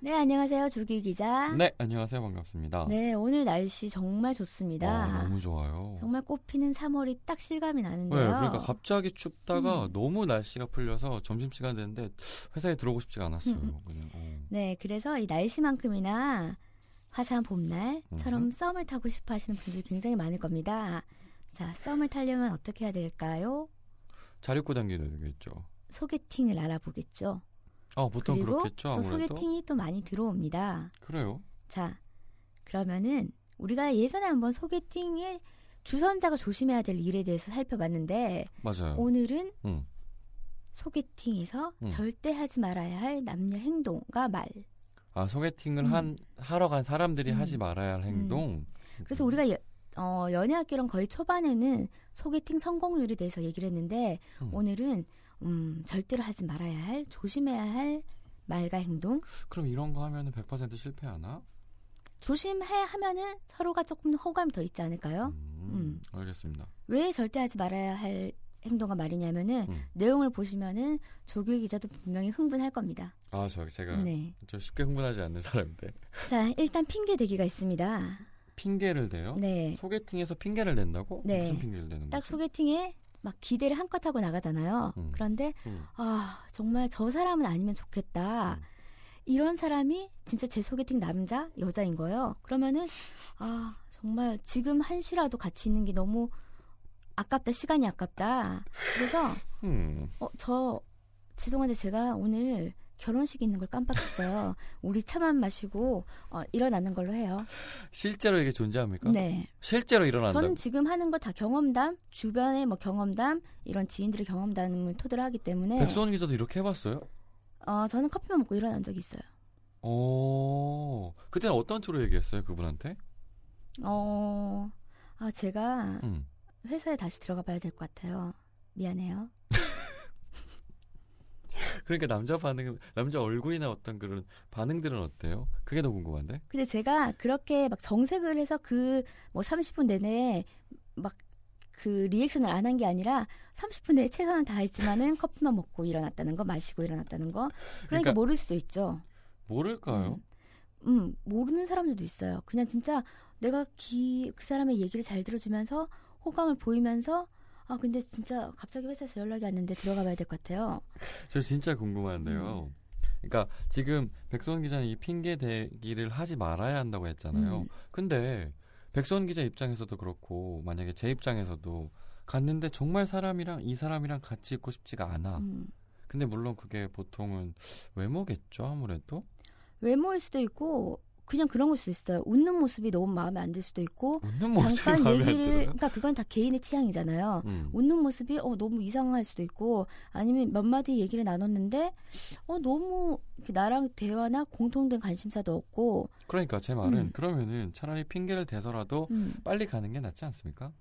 네, 안녕하세요. 조규 기자. 네, 안녕하세요. 반갑습니다. 네, 오늘 날씨 정말 좋습니다. 어, 너무 좋아요. 정말 꽃피는 3월이 딱 실감이 네, 나는데요. 그러니까 갑자기 춥다가 음. 너무 날씨가 풀려서 점심시간 됐는데 회사에 들어오고 싶지가 않았어요. 음. 그냥, 어. 네, 그래서 이 날씨만큼이나 화사한 봄날처럼 음흠. 썸을 타고 싶어 하시는 분들이 굉장히 많을 겁니다. 자, 썸을 타려면 어떻게 해야 될까요? 잘 입고 다니셔야 되겠죠. 소개팅을 알아보겠죠. 아, 보통 그리고 그렇겠죠. 또. 소개팅이 또 많이 들어옵니다. 그래요. 자, 그러면은 우리가 예전에 한번 소개팅의 주선자가 조심해야 될 일에 대해서 살펴봤는데 맞아요. 오늘은 응. 소개팅에서 음. 절대 하지 말아야 할 남녀 행동과 말. 아, 소개팅을 음. 한 하러 간 사람들이 음. 하지 말아야 할 행동. 그래서 우리가 여- 어, 연애학개론 거의 초반에는 소개팅 성공률에 대해서 얘기를 했는데 음. 오늘은 음, 절대로 하지 말아야 할 조심해야 할 말과 행동 그럼 이런 거 하면은 100% 실패하나? 조심해 하면은 서로가 조금 호감이 더 있지 않을까요? 음, 음. 알겠습니다. 왜 절대 하지 말아야 할 행동과 말이냐면은 음. 내용을 보시면은 조규 기자도 분명히 흥분할 겁니다. 아, 저 제가 네. 저 쉽게 흥분하지 않는 사람인데 자, 일단 핑계 대기가 있습니다. 핑계를 대요? 네. 소개팅에서 핑계를 낸다고? 네. 무슨 핑계를 대는 딱 거지? 소개팅에 막 기대를 한껏 하고 나가잖아요. 음. 그런데 음. 아, 정말 저 사람은 아니면 좋겠다. 음. 이런 사람이 진짜 제 소개팅 남자, 여자인 거예요. 그러면은 아, 정말 지금 한시라도 같이 있는 게 너무 아깝다. 시간이 아깝다. 그래서 음. 어, 저 죄송한데 제가 오늘 결혼식 있는 걸 깜빡했어요. 우리 차만 마시고 어, 일어나는 걸로 해요. 실제로 이게 존재합니까? 네. 실제로 일어난다. 저는 지금 하는 거 다 경험담, 주변의 뭐 경험담, 이런 지인들의 경험담을 토대로 하기 때문에 백소원 기자도 이렇게 해봤어요? 어, 저는 커피만 먹고 일어난 적이 있어요. 오, 그때는 어떤 투로 얘기했어요 그분한테? 어, 아, 제가 음. 회사에 다시 들어가 봐야 될 것 같아요. 미안해요. 그러니까 남자 반응, 남자 얼굴이나 어떤 그런 반응들은 어때요? 그게 더 궁금한데. 근데 제가 그렇게 막 정색을 해서 그 뭐 30분 내내 막 그 리액션을 안 한 게 아니라 30분 내에 최선을 다했지만은 커피만 먹고 일어났다는 거, 마시고 일어났다는 거. 그러니까, 그러니까 모를 수도 있죠. 모를까요? 음, 음, 모르는 사람들도 있어요. 그냥 진짜 내가 기, 그 사람의 얘기를 잘 들어주면서 호감을 보이면서 아, 근데 진짜 갑자기 회사에서 연락이 왔는데 들어가 봐야 될 것 같아요. 저 진짜 궁금한데요. 그러니까 지금 백소원 기자는 이 핑계 대기를 하지 말아야 한다고 했잖아요. 음. 근데 백소원 기자 입장에서도 그렇고 만약에 제 입장에서도 갔는데 정말 사람이랑 이 사람이랑 같이 있고 싶지가 않아. 음. 근데 물론 그게 보통은 외모겠죠 아무래도 외모일 수도 있고 그냥 그런 걸 수도 있어요. 웃는 모습이 너무 마음에 안 들 수도 있고 잠깐 얘기를. 그러니까 그건 다 개인의 취향이잖아요. 음. 웃는 모습이 어 너무 이상할 수도 있고 아니면 몇 마디 얘기를 나눴는데 어 너무 나랑 대화나 공통된 관심사도 없고 그러니까 제 말은 음. 그러면은 차라리 핑계를 대서라도 음. 빨리 가는 게 낫지 않습니까?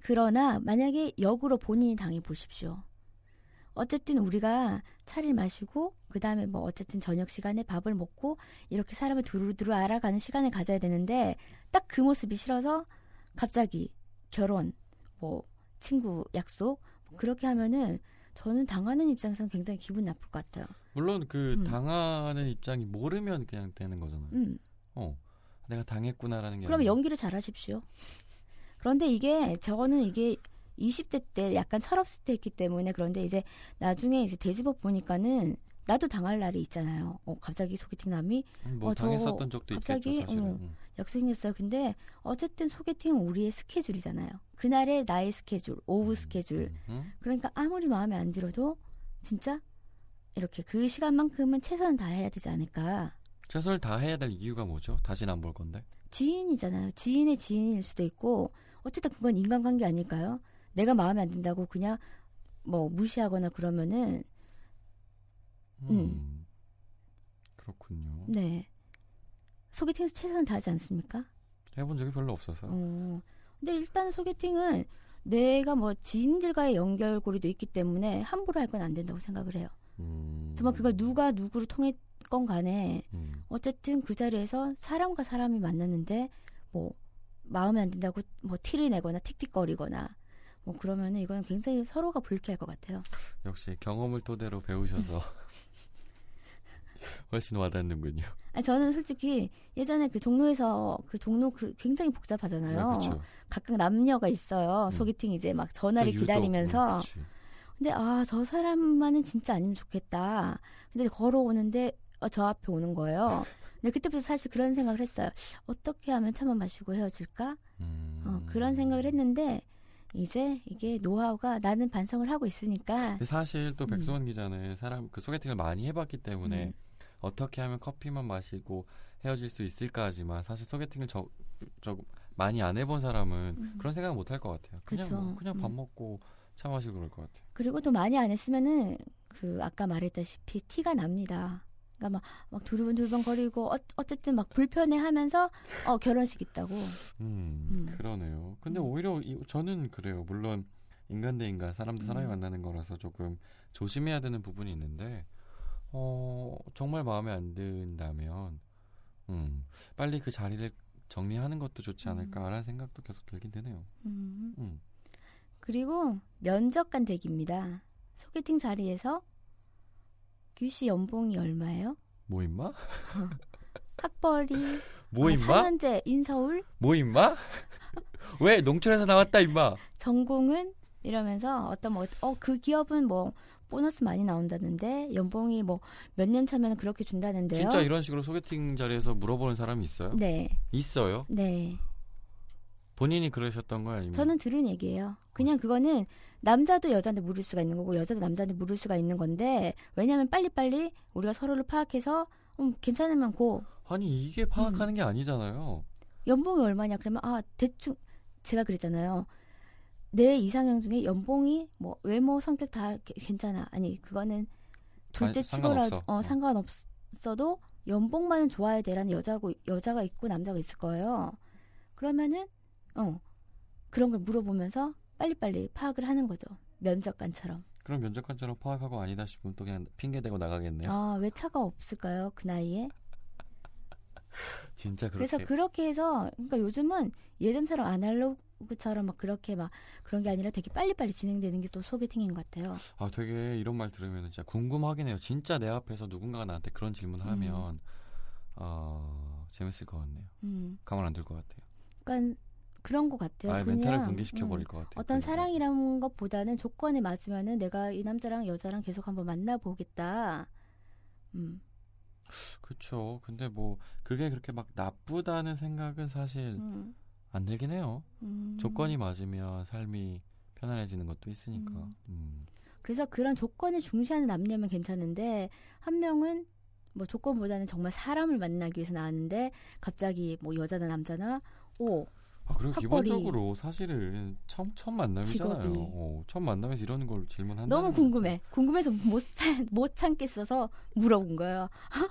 그러나 만약에 역으로 본인이 당해 보십시오. 어쨌든 우리가 차를 마시고 그 다음에 뭐 어쨌든 저녁 시간에 밥을 먹고 이렇게 사람을 두루두루 알아가는 시간을 가져야 되는데 딱 그 모습이 싫어서 갑자기 결혼 뭐 친구 약속 뭐 그렇게 하면은 저는 당하는 입장에서는 굉장히 기분 나쁠 것 같아요. 물론 그 음. 당하는 입장이 모르면 그냥 되는 거잖아요. 음. 어, 내가 당했구나라는 게. 아니라. 연기를 잘 하십시오. 그런데 이게 저는 이게 20대 때 약간 철없을 때 했기 때문에 그런데 이제 나중에 이제 되짚어 보니까는 나도 당할 날이 있잖아요. 어, 갑자기 소개팅 남이 음, 뭐 어, 저 당했었던 적도 갑자기, 있겠죠 사실은. 어, 음. 약속 생겼어요. 근데 어쨌든 소개팅은 우리의 스케줄이잖아요. 그날의 나의 스케줄, 오후 음, 스케줄. 음, 음. 그러니까 아무리 마음에 안 들어도 진짜 이렇게 그 시간만큼은 최선을 다해야 되지 않을까. 최선을 다해야 될 이유가 뭐죠? 다시는 안 볼 건데. 지인이잖아요. 지인의 지인일 수도 있고 어쨌든 그건 인간관계 아닐까요? 내가 마음에 안 든다고 그냥 뭐 무시하거나 그러면은 음. 음. 그렇군요. 네 소개팅에서 최선을 다하지 않습니까? 해본 적이 별로 없어서. 어. 근데 일단 소개팅은 내가 뭐 지인들과의 연결고리도 있기 때문에 함부로 할 건 안 된다고 생각을 해요. 음. 정말 그걸 누가 누구를 통했건 간에 음. 어쨌든 그 자리에서 사람과 사람이 만났는데 뭐 마음에 안 든다고 뭐 티를 내거나 틱틱거리거나 뭐 그러면은 이건 굉장히 서로가 불쾌할 것 같아요. 역시 경험을 토대로 배우셔서 훨씬 와닿는군요. 아니, 저는 솔직히 예전에 그 종로에서 그 종로 그 굉장히 복잡하잖아요. 그렇죠. 각각 남녀가 있어요. 음. 소개팅 이제 막 전화를 기다리면서 음. 근데 아 저 사람만은 진짜 아니면 좋겠다. 근데 걸어오는데 어, 저 앞에 오는 거예요. 근데 그때부터 사실 그런 생각을 했어요. 어떻게 하면 차만 마시고 헤어질까? 음. 어, 그런 생각을 했는데 이제 이게 노하우가 나는 반성을 하고 있으니까 근데 사실 또 음. 백수원 기자는 사람 그 소개팅을 많이 해봤기 때문에 음. 어떻게 하면 커피만 마시고 헤어질 수 있을까 하지만 사실 소개팅을 저, 저 많이 안 해본 사람은 음. 그런 생각 못할 것 같아요. 그냥. 뭐, 그냥 밥 음. 먹고 차 마시고 그럴 것 같아요. 그리고 또 많이 안 했으면은 그 아까 말했다시피 티가 납니다. 그러니까 막, 막 두리번두리번 거리고 어, 어쨌든 막 불편해하면서 어 결혼식 있다고. 음, 음. 그러네요. 근데 음. 오히려 이, 저는 그래요. 물론 인간 대 인간, 사람 대 사람이 음. 만나는 거라서 조금 조심해야 되는 부분이 있는데, 어, 정말 마음에 안 든다면, 음, 빨리 그 자리를 정리하는 것도 좋지 않을까라는 생각도 계속 들긴 드네요. 음. 음. 그리고 면접관 대기입니다. 소개팅 자리에서 규씨 연봉이 얼마예요? 뭐 임마? 학벌이 뭐 아, 임마? 4년제 인서울 뭐 임마? 왜 농촌에서 나왔다 임마? 전공은 이러면서 어떤 뭐어그 기업은 뭐 보너스 많이 나온다는데 연봉이 뭐 몇 년 차면 그렇게 준다는데요. 진짜 이런 식으로 소개팅 자리에서 물어보는 사람이 있어요? 네, 있어요? 네. 본인이 그러셨던 거 아니면? 저는 들은 얘기예요. 그냥 그거는 남자도 여자한테 물을 수가 있는 거고 여자도 남자한테 물을 수가 있는 건데 왜냐하면 빨리빨리 우리가 서로를 파악해서 음, 괜찮으면 고 아니 이게 파악하는 음. 게 아니잖아요. 연봉이 얼마냐 그러면 아 대충 제가 그랬잖아요. 내 이상형 중에 연봉이 뭐 외모 성격 다 게- 괜찮아. 아니 그거는 둘째 치고라도. 어, 어. 상관없어도 연봉만은 좋아야 돼라는 여자고 여자가 있고 남자가 있을 거예요. 그러면은 어 그런 걸 물어보면서 빨리빨리 파악을 하는 거죠. 면접관처럼. 그럼 면접관처럼 파악하고 아니다 싶으면 또 그냥 핑계 대고 나가겠네요. 아 왜 차가 없을까요 그 나이에? 진짜 그렇게. 그래서 그렇게 해서 그러니까 요즘은 예전처럼 아날로그처럼 막 그렇게 막 그런 게 아니라 되게 빨리빨리 진행되는 게 또 소개팅인 것 같아요. 아 되게 이런 말 들으면 진짜 궁금하긴 해요. 진짜 내 앞에서 누군가가 나한테 그런 질문을 하면 아 재밌을 것 같네요. 음, 가만 안 둘 것 같아요. 그러니까 그런 것 같아요. 아 그냥, 멘탈을 붕괴시켜 버릴 음, 것 같아요. 어떤. 사랑이란 것보다는 조건에 맞으면은 내가 이 남자랑 여자랑 계속 한번 만나보겠다. 음, 그렇죠. 근데 뭐 그게 그렇게 막 나쁘다는 생각은 사실 음, 안 들긴 해요. 음. 조건이 맞으면 삶이 편안해지는 것도 있으니까. 음. 음. 그래서 그런 조건을 중시하는 남녀면 괜찮은데 한 명은 뭐 조건보다는 정말 사람을 만나기 위해서 나왔는데 갑자기 뭐 여자나 남자나 오 아 그리고 학벌이. 기본적으로 사실은 처음 첫 만남이잖아요. 직업이. 어, 첫 만남에서 이런 걸 질문한다는 너무 건 궁금해. 궁금해서 못, 사- 못 참겠어서 물어본 거예요. 참-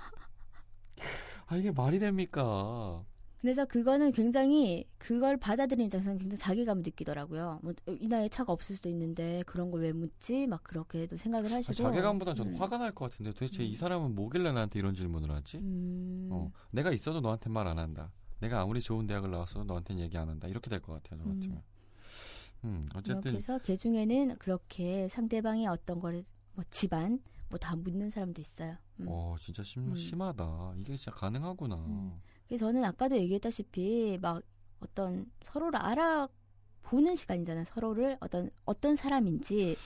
아 이게 말이 됩니까? 그래서 그거는 굉장히 그걸 받아들이는 입장에서는 굉장히 자괴감을 느끼더라고요. 뭐 이 나이에 차가 없을 수도 있는데 그런 걸 왜 묻지? 막 그렇게도 생각을 아, 하시고. 자괴감보다 저는 음. 화가 날 것 같은데 도대체 음. 이 사람은 뭐길래 나한테 이런 질문을 하지? 음. 어, 내가 있어도 너한테 말 안 한다. 내가 아무리 좋은 대학을 나왔어도 너한테는 얘기 안 한다. 이렇게 될 것 같아요, 저 음. 같으면. 음, 어쨌든 해서 개 중에는 그렇게 상대방이 어떤 거를 뭐 집안 뭐 다 묻는 사람도 있어요. 음. 어 진짜 심, 음. 심하다. 이게 진짜 가능하구나. 음. 그래서 저는 아까도 얘기했다시피 막 어떤 서로를 알아보는 시간이잖아요. 서로를 어떤 어떤 사람인지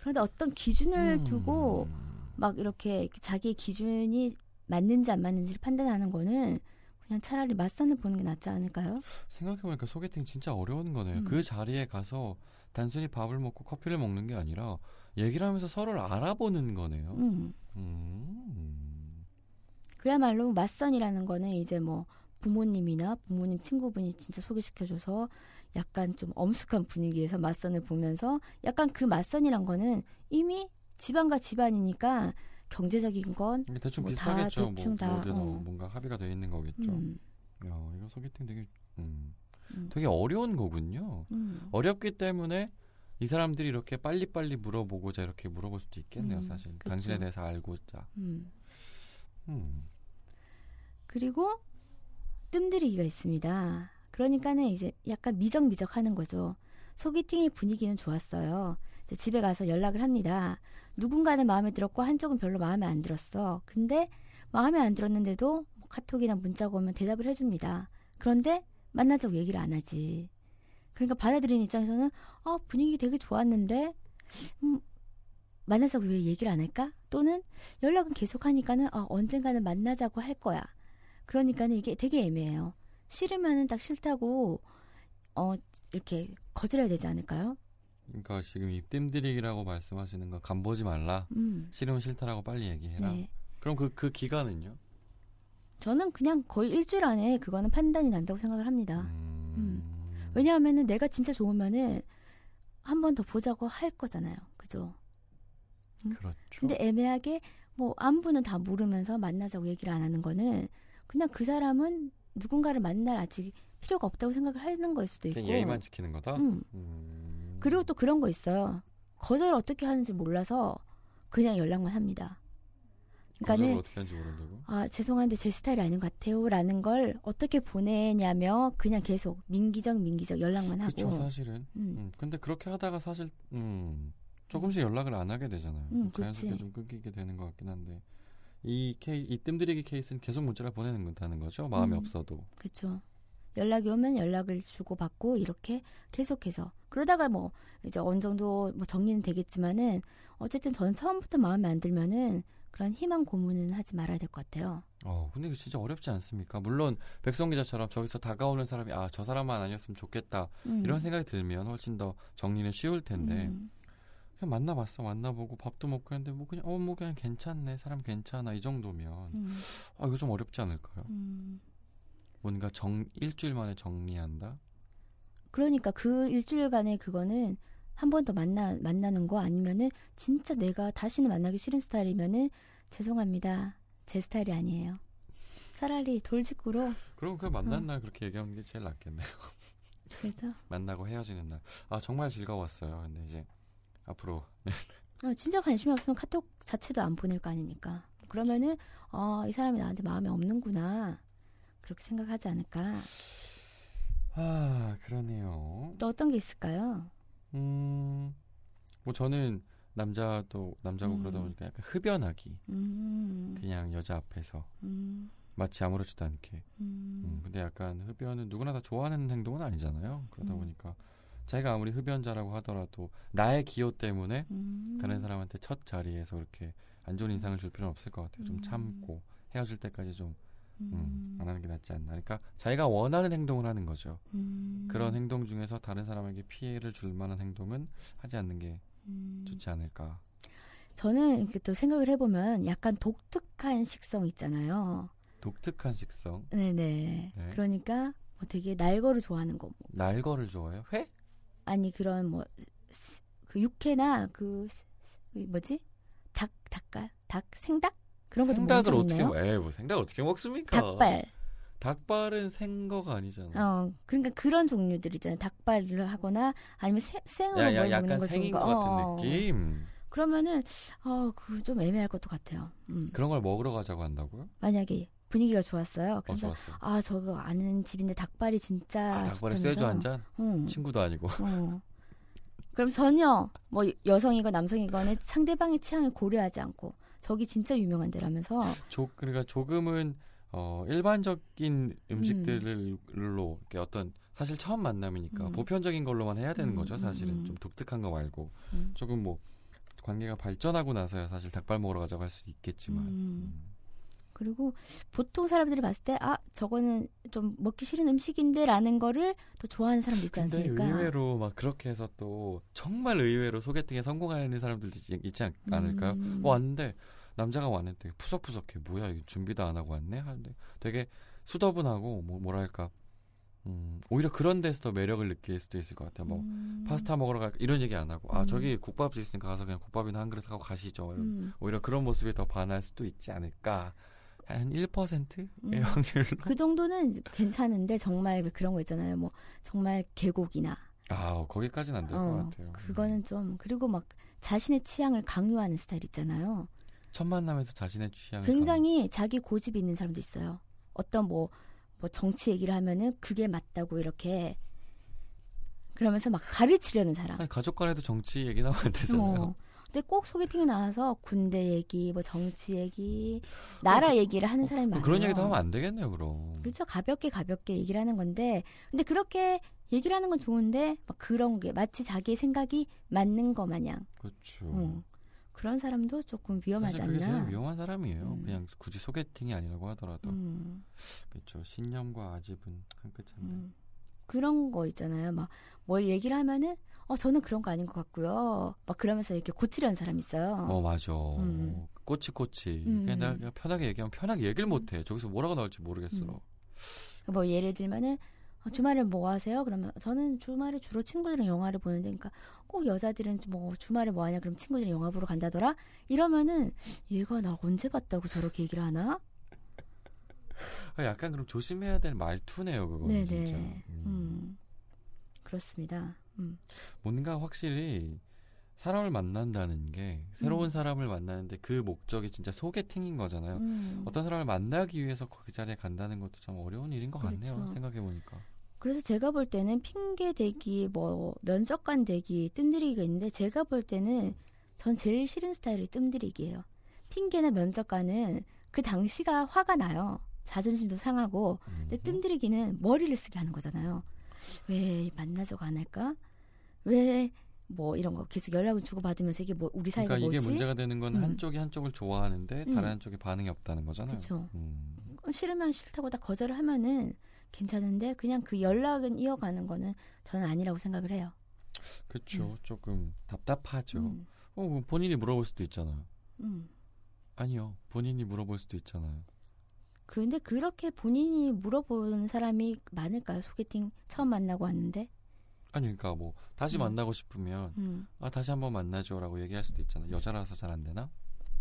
그런데 어떤 기준을 음. 두고 막 이렇게 자기 기준이 맞는지 안 맞는지를 판단하는 거는 그냥 차라리 맞선을 보는 게 낫지 않을까요? 생각해보니까 소개팅 진짜 어려운 거네요. 음. 그 자리에 가서 단순히 밥을 먹고 커피를 먹는 게 아니라 얘기를 하면서 서로를 알아보는 거네요. 음. 음. 그야말로 맞선이라는 거는 이제 뭐 부모님이나 부모님 친구분이 진짜 소개시켜줘서 약간 좀 엄숙한 분위기에서 맞선을 보면서 약간 그 맞선이란 거는 이미 집안과 집안이니까 경제적인 건 대충 뭐다 비슷하겠죠. 대충 뭐, 다, 뭐든 어. 뭔가 합의가 되어 있는 거겠죠. 음, 야, 이거 소개팅 되게 음, 음. 되게 어려운 거군요. 음. 어렵기 때문에 이 사람들이 이렇게 빨리빨리 물어보고자 이렇게 물어볼 수도 있겠네요, 음, 사실. 그쵸. 당신에 대해서 알고자. 음. 음. 그리고 뜸들이기가 있습니다. 그러니까는 이제 약간 미적미적 하는 거죠. 소개팅의 분위기는 좋았어요. 이제 집에 가서 연락을 합니다. 누군가는 마음에 들었고 한쪽은 별로 마음에 안 들었어. 근데 마음에 안 들었는데도 뭐 카톡이나 문자가 오면 대답을 해줍니다. 그런데 만나자고 얘기를 안 하지. 그러니까 받아들이는 입장에서는 어, 분위기 되게 좋았는데 음, 만나자고 왜 얘기를 안 할까? 또는 연락은 계속 하니까는 어, 언젠가는 만나자고 할 거야. 그러니까는 이게 되게 애매해요. 싫으면은 딱 싫다고 어 이렇게 거절해야 되지 않을까요? 그러니까 지금 입댐들이기라고 말씀하시는 건 간보지 말라. 음. 싫으면 싫다라고 빨리 얘기해라. 네. 그럼 그, 그 기간은요? 저는 그냥 거의 일주일 안에 그거는 판단이 난다고 생각을 합니다. 음. 왜냐하면은 내가 진짜 좋으면은 한 번 더 보자고 할 거잖아요. 그죠? 그렇죠. 근데 애매하게 뭐 안부는 다 모르면서 만나자고 얘기를 안 하는 거는 그냥 그 사람은 누군가를 만날 아직 필요가 없다고 생각을 하는 거일 수도 있고. 그냥 예의만 지키는 거다? 음. 음. 그리고 또 그런 거 있어요. 거절을 어떻게 하는지 몰라서 그냥 연락만 합니다. 그러니까는 어떻게 하는지 모른다고? 아 죄송한데 제 스타일이 아닌 것 같아요라는 걸 어떻게 보내냐며 그냥 계속 민기적 민기적 연락만 하고. 그렇죠, 사실은. 음. 음, 근데 그렇게 하다가 사실 음, 조금씩 연락을 안 하게 되잖아요. 음, 자연스럽게 그치. 좀 끊기게 되는 것 같긴 한데 이 케이 이 뜸들이기 케이스는 계속 문자를 보내는 건다는 거죠. 마음이 음. 없어도. 그렇죠. 연락이 오면 연락을 주고 받고 이렇게 계속해서 그러다가 뭐 이제 어느 정도 뭐 정리는 되겠지만은 어쨌든 저는 처음부터 마음에 안 들면은 그런 희망 고문은 하지 말아야 될 것 같아요. 어, 근데 이거 진짜 어렵지 않습니까? 물론 백성 기자처럼 저기서 다가오는 사람이 아 저 사람만 아니었으면 좋겠다 음. 이런 생각이 들면 훨씬 더 정리는 쉬울 텐데 음. 그냥 만나봤어 만나보고 밥도 먹고 했는데 뭐 그냥 어뭐 그냥 괜찮네 사람 괜찮아 이 정도면 음. 아 이거 좀 어렵지 않을까요? 음. 뭔가 정 일주일 만에 정리한다. 그러니까 그 일주일간의 그거는 한 번 더 만나 만나는 거 아니면은 진짜 내가 다시는 만나기 싫은 스타일이면은 죄송합니다. 제 스타일이 아니에요. 차라리 돌직구로 그럼 그냥 만난 어. 날 그렇게 얘기하는 게 제일 낫겠네요. 그래서 만나고 헤어지는 날. 아 정말 즐거웠어요. 근데 이제 앞으로 어, 진짜 관심이 없으면 카톡 자체도 안 보낼 거 아닙니까? 그러면은 어, 이 사람이 나한테 마음에 없는구나 그렇게 생각하지 않을까? 아 그러네요. 또 어떤 게 있을까요? 음, 뭐 저는 남자도 남자고 음. 그러다 보니까 약간 흡연하기. 음, 그냥 여자 앞에서 음, 마치 아무렇지도 않게. 음, 음, 근데 약간 흡연은 누구나 다 좋아하는 행동은 아니잖아요. 그러다 음. 보니까 자기가 아무리 흡연자라고 하더라도 나의 기호 때문에 음, 다른 사람한테 첫 자리에서 이렇게 안 좋은 인상을 줄 필요는 없을 것 같아요. 좀 음. 참고 헤어질 때까지 좀 음, 음, 안 하는 게 낫지 않나. 그러니까 자기가 원하는 행동을 하는 거죠. 음, 그런 행동 중에서 다른 사람에게 피해를 줄 만한 행동은 하지 않는 게 음. 좋지 않을까. 저는 이렇게 또 생각을 해보면 약간 독특한 식성 있잖아요. 독특한 식성. 네네. 네. 그러니까 뭐 되게 날거를 좋아하는 거. 뭐. 날거를 좋아해요? 회? 아니 그런 뭐 그 육회나 그, 그 뭐지 닭 닭갈 닭 생닭 그런 것도 생닭을 뭐 어떻게 있나요? 먹- 에이, 뭐 생닭 어떻게 먹습니까? 닭발. 닭발은 생거가 아니잖아. 어 그러니까 그런 종류들 있잖아요. 닭발을 하거나 아니면 생, 생으로 야, 야, 뭘 먹는 약간 걸 생인 것 거. 같은 어, 어. 느낌. 그러면은 어그 좀 애매할 것도 같아요. 음. 그런 걸 먹으러 가자고 한다고요? 만약에 분위기가 좋았어요. 어, 그래서 좋았어. 아 저거 아는 집인데 닭발이 진짜 아, 닭발에. 쇠주 한 잔? 응. 친구도 아니고. 어. 그럼 전혀 뭐 여성이건 남성이건 상대방의 취향을 고려하지 않고 저기 진짜 유명한 데라면서 조, 그러니까 조금은 어, 일반적인 음식들로 이렇게 어떤 사실 처음 만남이니까 음. 보편적인 걸로만 해야 되는 음, 거죠. 사실은 음, 음. 좀 독특한 거 말고 음. 조금 뭐 관계가 발전하고 나서야 사실 닭발 먹으러 가자고 할수 있겠지만. 음. 음. 그리고 보통 사람들이 봤을 때 아 저거는 좀 먹기 싫은 음식인데라는 거를 더 좋아하는 사람도 있지 근데 않습니까? 의외로 막 그렇게 해서 또 정말 의외로 소개팅에 성공하는 사람들도 있- 있지 않, 않을까요? 음. 뭐 왔는데 남자가 왔는데 푸석푸석해 뭐야 이거 준비도 안 하고 왔네 하는데 되게 수더분하고 뭐 뭐랄까 음, 오히려 그런 데서 더 매력을 느낄 수도 있을 것 같아요. 뭐 음. 파스타 먹으러 갈까 이런 얘기 안 하고 아 음. 저기 국밥집 있으니까 가서 그냥 국밥이나 한 그릇 하고 가시죠. 음. 오히려 그런 모습에 더 반할 수도 있지 않을까 한 1%의 음. 확률로. 그 정도는 괜찮은데 정말 그런 거 있잖아요. 뭐 정말 계곡이나 아, 거기까지는 안 될것 어, 같아요. 음. 그거는 좀 그리고 막 자신의 취향을 강요하는 스타일 있잖아요. 첫 만남에서 자신의 취향을 굉장히 자기 고집이 있는 사람도 있어요. 어떤 뭐, 뭐 정치 얘기를 하면은 그게 맞다고 이렇게 그러면서 막 가르치려는 사람. 강- 아니, 가족 간에도 정치 얘기 나오면 안 되잖아요. 어. 근데 꼭 소개팅에 나와서 군대 얘기, 뭐 정치 얘기, 나라 얘기를 하는 사람이 많아요. 어, 그런 얘기도 하면 안 되겠네요, 그럼. 그렇죠. 가볍게 가볍게 얘기를 하는 건데, 근데 그렇게 얘기를 하는 건 좋은데 막 그런 게 마치 자기의 생각이 맞는 거 마냥 그렇죠. 어. 그런 사람도 조금 위험하지 사실 않나. 제일 위험한 사람이에요. 음. 그냥 굳이 소개팅이 아니라고 하더라도. 음, 그렇죠. 신념과 아집은 한 끗 차인데. 음. 그런 거 있잖아요. 막 뭘 얘기를 하면은 어 저는 그런 거 아닌 것 같고요. 막 그러면서 이렇게 고치려는 사람 있어요. 어, 맞아. 음. 꼬치꼬치. 음. 그냥 내가 편하게 얘기하면 편하게 얘기를 못 해. 저기서 뭐라고 나올지 모르겠어. 음. 뭐 예를 들면은 어, 주말에 뭐 하세요? 그러면 저는 주말에 주로 친구들이랑 영화를 보는데, 그러니까 꼭 여자들은 뭐 주말에 뭐 하냐? 그럼 친구들이 영화 보러 간다더라. 이러면은 얘가 나 언제 봤다고 저렇게 얘기를 하나? 아, 약간 그럼 조심해야 될 말투네요, 그거는 네네. 진짜. 음. 음. 그렇습니다. 음. 뭔가 확실히 사람을 만난다는 게 새로운 음. 사람을 만나는데 그 목적이 진짜 소개팅인 거잖아요. 음. 어떤 사람을 만나기 위해서 그 자리에 간다는 것도 참 어려운 일인 것 같네요. 그렇죠. 생각해 보니까. 그래서 제가 볼 때는 핑계 대기, 뭐 면접관 대기, 뜸들이기가 있는데 제가 볼 때는 전 제일 싫은 스타일이 뜸들이기예요. 핑계나 면접관은 그 당시가 화가 나요. 자존심도 상하고. 근데 뜸들이기는 머리를 쓰게 하는 거잖아요. 왜 만나자고 안 할까? 왜 뭐 이런 거 계속 연락을 주고 받으면서 이게 뭐 우리 사이가 그러니까 이게 뭐지? 문제가 되는 건 음. 한쪽이 한쪽을 좋아하는데 음. 다른 한쪽이 반응이 없다는 거잖아요. 그쵸. 음. 어, 싫으면 싫다고 다 거절을 하면은 괜찮은데 그냥 그 연락은 이어가는 거는 저는 아니라고 생각을 해요. 그렇죠. 조금 답답하죠. 음, 어, 그럼 본인이 물어볼 수도 있잖아요. 음. 아니요. 본인이 물어볼 수도 있잖아요. 근데 그렇게 본인이 물어보는 사람이 많을까요? 소개팅 처음 만나고 왔는데. 아니 그러니까 뭐 다시 음. 만나고 싶으면 음. 아 다시 한번 만나죠라고 얘기할 수도 있잖아 요. 여자라서 잘 안 되나?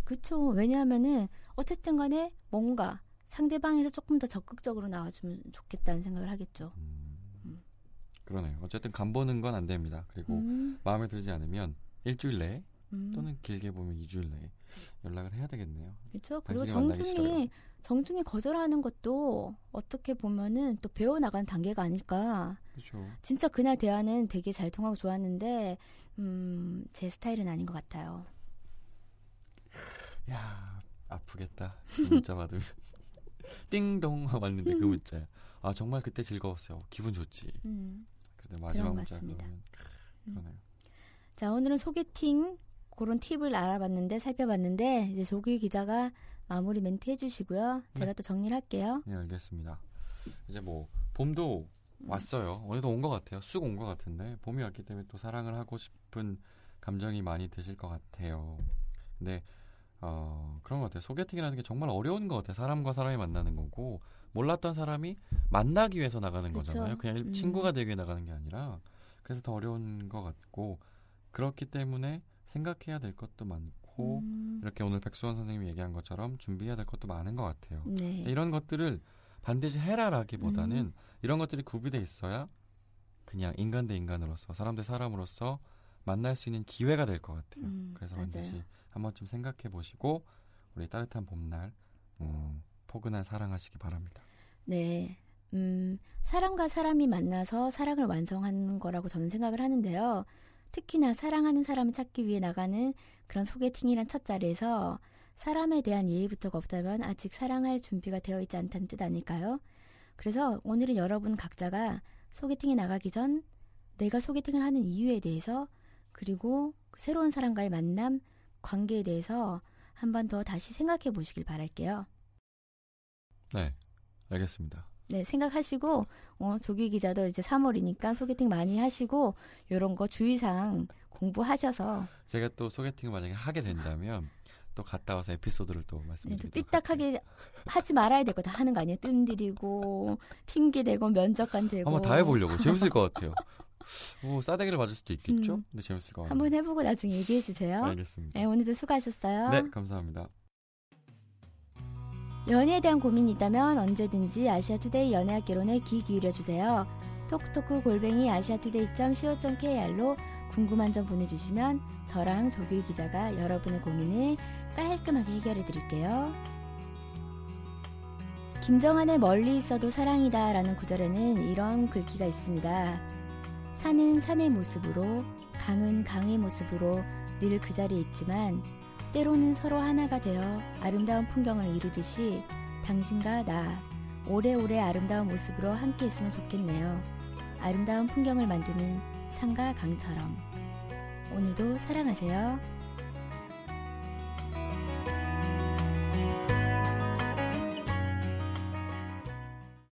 그쵸. 왜냐하면은 어쨌든 간에 뭔가 상대방에서 조금 더 적극적으로 나와주면 좋겠다는 생각을 하겠죠. 음. 음. 그러네요. 어쨌든 간 보는 건 안 됩니다. 그리고 음, 마음에 들지 않으면 일주일 내에 음. 또는 길게 보면 2주일 내에 연락을 해야 되겠네요. 그렇죠. 그리고 정중히 정중히 거절하는 것도 어떻게 보면은 또 배워 나가는 단계가 아닐까. 그렇죠. 진짜 그날 대화는 되게 잘 통하고 좋았는데 음, 제 스타일은 아닌 것 같아요. 야 아프겠다. 그 문자 받으면 띵동 왔는데 그 문자야. 아 정말 그때 즐거웠어요. 기분 좋지. 음. 근데 마지막 것 문자. 그러면 음. 그러네요. 자, 오늘은 소개팅 그런 팁을 알아봤는데 살펴봤는데 이제 조규 기자가 마무리 멘트 해주시고요. 제가 또 정리를 할게요. 네 알겠습니다. 이제 뭐 봄도 왔어요. 어느덧 온것 같아요. 쑥 온 것 같은데 봄이 왔기 때문에 또 사랑을 하고 싶은 감정이 많이 드실 것 같아요. 근데 어, 그런 것 같아요. 소개팅이라는 게 정말 어려운 것 같아요. 사람과 사람이 만나는 거고 몰랐던 사람이 만나기 위해서 나가는 그쵸. 거잖아요. 그냥 일- 음. 친구가 되기 위해 나가는 게 아니라 그래서 더 어려운 것 같고 그렇기 때문에 생각해야 될 것도 많고 음, 이렇게 오늘 백수원 선생님이 얘기한 것처럼 준비해야 될 것도 많은 것 같아요. 네. 이런 것들을 반드시 해라라기보다는 음. 이런 것들이 구비돼 있어야 그냥 인간 대 인간으로서 사람 대 사람으로서 만날 수 있는 기회가 될 것 같아요. 음, 그래서 맞아요. 반드시 한 번쯤 생각해 보시고 우리 따뜻한 봄날 음, 포근한 사랑하시기 바랍니다. 네. 음, 사람과 사람이 만나서 사랑을 완성하는 거라고 저는 생각을 하는데요. 특히나 사랑하는 사람을 찾기 위해 나가는 그런 소개팅이란 첫 자리에서 사람에 대한 예의부터가 없다면 아직 사랑할 준비가 되어 있지 않다는 뜻 아닐까요? 그래서 오늘은 여러분 각자가 소개팅에 나가기 전 내가 소개팅을 하는 이유에 대해서 그리고 그 새로운 사람과의 만남, 관계에 대해서 한 번 더 다시 생각해 보시길 바랄게요. 네, 알겠습니다. 네, 생각하시고 어, 조기 기자도 이제 3월이니까 소개팅 많이 하시고 요런 거 주의사항 공부하셔서 제가 또 소개팅을 만약에 하게 된다면 또 갔다 와서 에피소드를 또 네, 말씀드리도록 할게요. 삐딱하게 하지 말아야 될 거 다 하는 거 아니에요? 뜸 들이고 핑계 대고 면접관 대고 한번 다 해보려고 재밌을 것 같아요. 뭐 싸대기를 맞을 수도 있겠죠? 음. 근데 재밌을 것 같아요. 한번 해보고 나중에 얘기해 주세요. 알겠습니다. 네, 오늘도 수고하셨어요. 네, 감사합니다. 연애에 대한 고민이 있다면 언제든지 아시아투데이 연애학개론에 귀 기울여 주세요. 톡톡크 골뱅이 아시아투데이.co.kr로 궁금한 점 보내주시면 저랑 조규 기자가 여러분의 고민을 깔끔하게 해결해 드릴게요. 김정한의 멀리 있어도 사랑이다 라는 구절에는 이런 글귀가 있습니다. 산은 산의 모습으로, 강은 강의 모습으로 늘 그 자리에 있지만 때로는 서로 하나가 되어 아름다운 풍경을 이루듯이 당신과 나 오래오래 아름다운 모습으로 함께 있으면 좋겠네요. 아름다운 풍경을 만드는 산과 강처럼. 오늘도 사랑하세요.